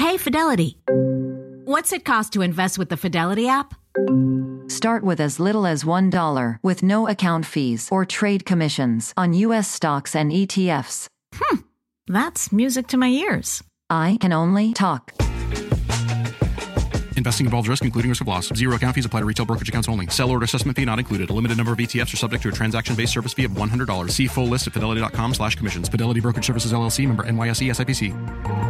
Hey, Fidelity. What's it cost to invest with the Fidelity app? Start with as little as $1 with no account fees or trade commissions on U.S. stocks and ETFs. Hmm, that's music to my ears. I can only talk. Investing involves risk, including risk of loss. Zero account fees apply to retail brokerage accounts only. Sell order assessment fee not included. A limited number of ETFs are subject to a transaction-based service fee of $100. See full list at fidelity.com slash commissions. Fidelity Brokerage Services, LLC, member NYSE SIPC.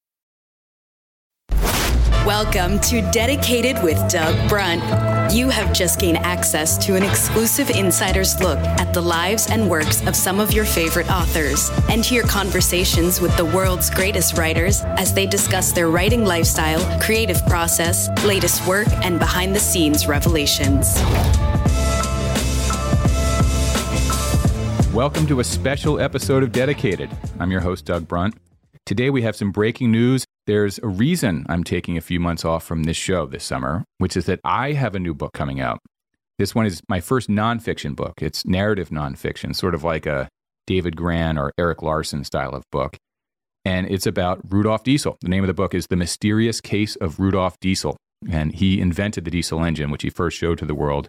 Welcome to Dedicated with Doug Brunt. You have just gained access to an exclusive insider's look at the lives and works of some of your favorite authors and hear conversations with the world's greatest writers as they discuss their writing lifestyle, creative process, latest work, and behind the scenes revelations. Welcome to a special episode of Dedicated. I'm your host, Doug Brunt. Today we have some breaking news there's a reason I'm taking a few months off from this show this summer, which is that I have a new book coming out. This one is my first nonfiction book. It's narrative nonfiction, sort of like a David Grann or Erik Larson style of book. And it's about Rudolf Diesel. The name of the book is The Mysterious Case of Rudolf Diesel. And he invented the diesel engine, which he first showed to the world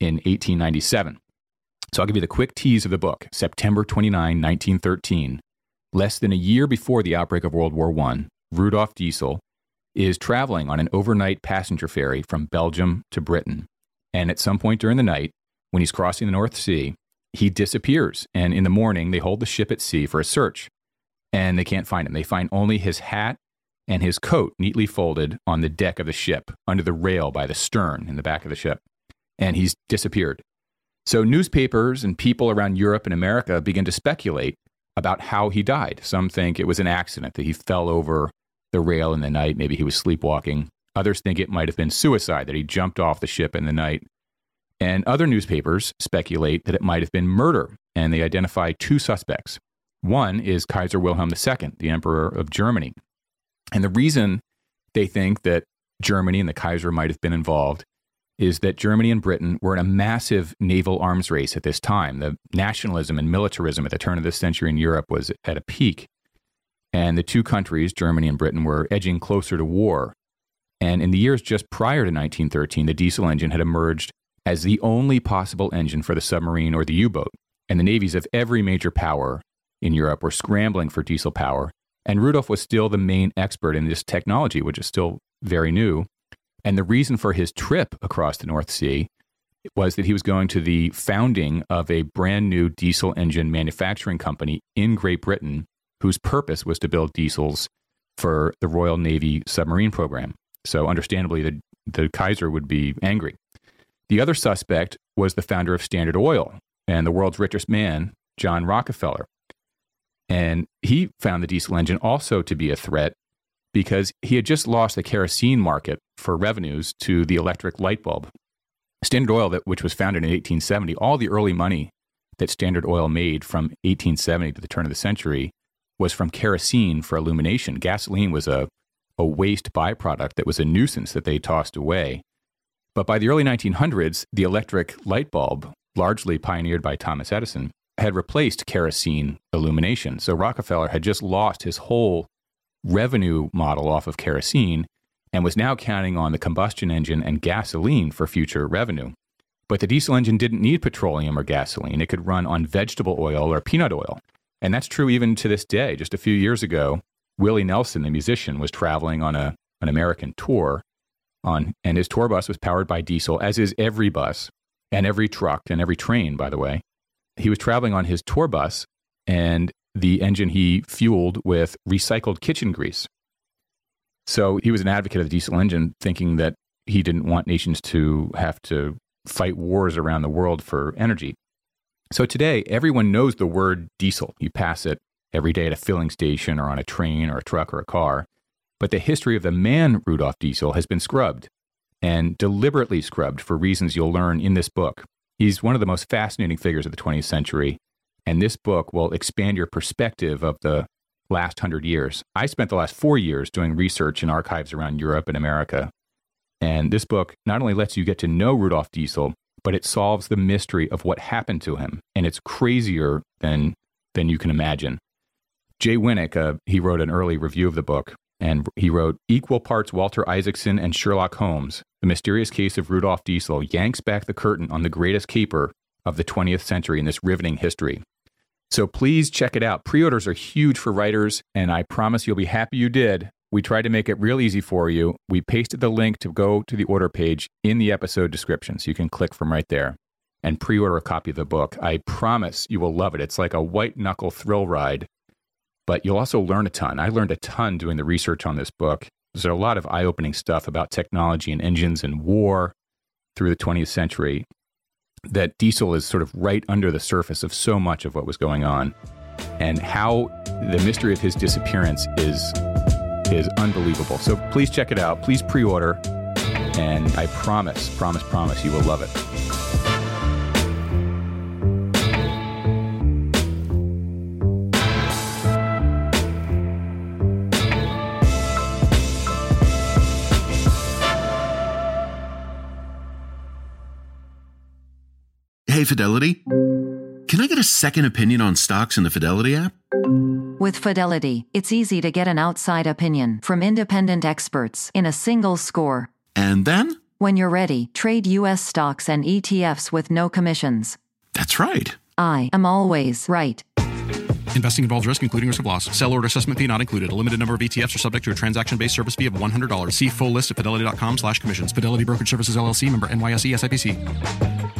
in 1897. So I'll give you the quick tease of the book September 29, 1913. Less than a year before the outbreak of World War I, Rudolf Diesel, is traveling on an overnight passenger ferry from Belgium to Britain. And at some point during the night, when he's crossing the North Sea, he disappears. And in the morning, they hold the ship at sea for a search. And they can't find him. They find only his hat and his coat neatly folded on the deck of the ship, under the rail by the stern in the back of the ship. And he's disappeared. So newspapers and people around Europe and America begin to speculate about how he died. Some think it was an accident, that he fell over the rail in the night. Maybe he was sleepwalking. Others think it might have been suicide, that he jumped off the ship in the night. And other newspapers speculate that it might have been murder, and they identify two suspects. One is Kaiser Wilhelm II, the Emperor of Germany. And the reason they think that Germany and the Kaiser might have been involved is that Germany and Britain were in a massive naval arms race at this time. The nationalism and militarism at the turn of the century in Europe was at a peak. And the two countries, Germany and Britain, were edging closer to war. And in the years just prior to 1913, the diesel engine had emerged as the only possible engine for the submarine or the U boat. And the navies of every major power in Europe were scrambling for diesel power. And Rudolf was still the main expert in this technology, which is still very new. And the reason for his trip across the North Sea was that he was going to the founding of a brand new diesel engine manufacturing company in Great Britain whose purpose was to build diesels for the Royal Navy submarine program. So, understandably, the, the Kaiser would be angry. The other suspect was the founder of Standard Oil and the world's richest man, John Rockefeller. And he found the diesel engine also to be a threat because he had just lost the kerosene market for revenues to the electric light bulb. Standard Oil, that, which was founded in 1870, all the early money that Standard Oil made from 1870 to the turn of the century was from kerosene for illumination. Gasoline was a, a waste byproduct that was a nuisance that they tossed away. But by the early 1900s, the electric light bulb, largely pioneered by Thomas Edison, had replaced kerosene illumination. So Rockefeller had just lost his whole revenue model off of kerosene and was now counting on the combustion engine and gasoline for future revenue. But the diesel engine didn't need petroleum or gasoline. It could run on vegetable oil or peanut oil. And that's true even to this day. Just a few years ago, Willie Nelson, the musician, was traveling on a, an American tour on, and his tour bus was powered by diesel, as is every bus and every truck and every train, by the way. He was traveling on his tour bus, and the engine he fueled with recycled kitchen grease. So he was an advocate of the diesel engine, thinking that he didn't want nations to have to fight wars around the world for energy. So today, everyone knows the word diesel. You pass it every day at a filling station or on a train or a truck or a car. But the history of the man Rudolf Diesel has been scrubbed and deliberately scrubbed for reasons you'll learn in this book. He's one of the most fascinating figures of the 20th century, and this book will expand your perspective of the last hundred years. I spent the last four years doing research in archives around Europe and America. And this book not only lets you get to know Rudolf Diesel, but it solves the mystery of what happened to him. And it's crazier than, than you can imagine. Jay Winik, uh, he wrote an early review of the book, and he wrote Equal parts Walter Isaacson and Sherlock Holmes, the mysterious case of Rudolf Diesel yanks back the curtain on the greatest caper of the 20th century in this riveting history. So please check it out. Pre orders are huge for writers, and I promise you'll be happy you did. We tried to make it real easy for you. We pasted the link to go to the order page in the episode description, so you can click from right there and pre order a copy of the book. I promise you will love it. It's like a white knuckle thrill ride, but you'll also learn a ton. I learned a ton doing the research on this book. There's a lot of eye opening stuff about technology and engines and war through the 20th century that Diesel is sort of right under the surface of so much of what was going on, and how the mystery of his disappearance is is unbelievable. So please check it out. Please pre-order, and I promise, promise, promise, you will love it. Hey, Fidelity. Can I get a second opinion on stocks in the Fidelity app? With Fidelity, it's easy to get an outside opinion from independent experts in a single score. And then? When you're ready, trade U.S. stocks and ETFs with no commissions. That's right. I am always right. Investing involves risk, including risk of loss. Sell order assessment fee not included. A limited number of ETFs are subject to a transaction-based service fee of $100. See full list at fidelity.com slash commissions. Fidelity Brokerage Services, LLC, member NYSE SIPC.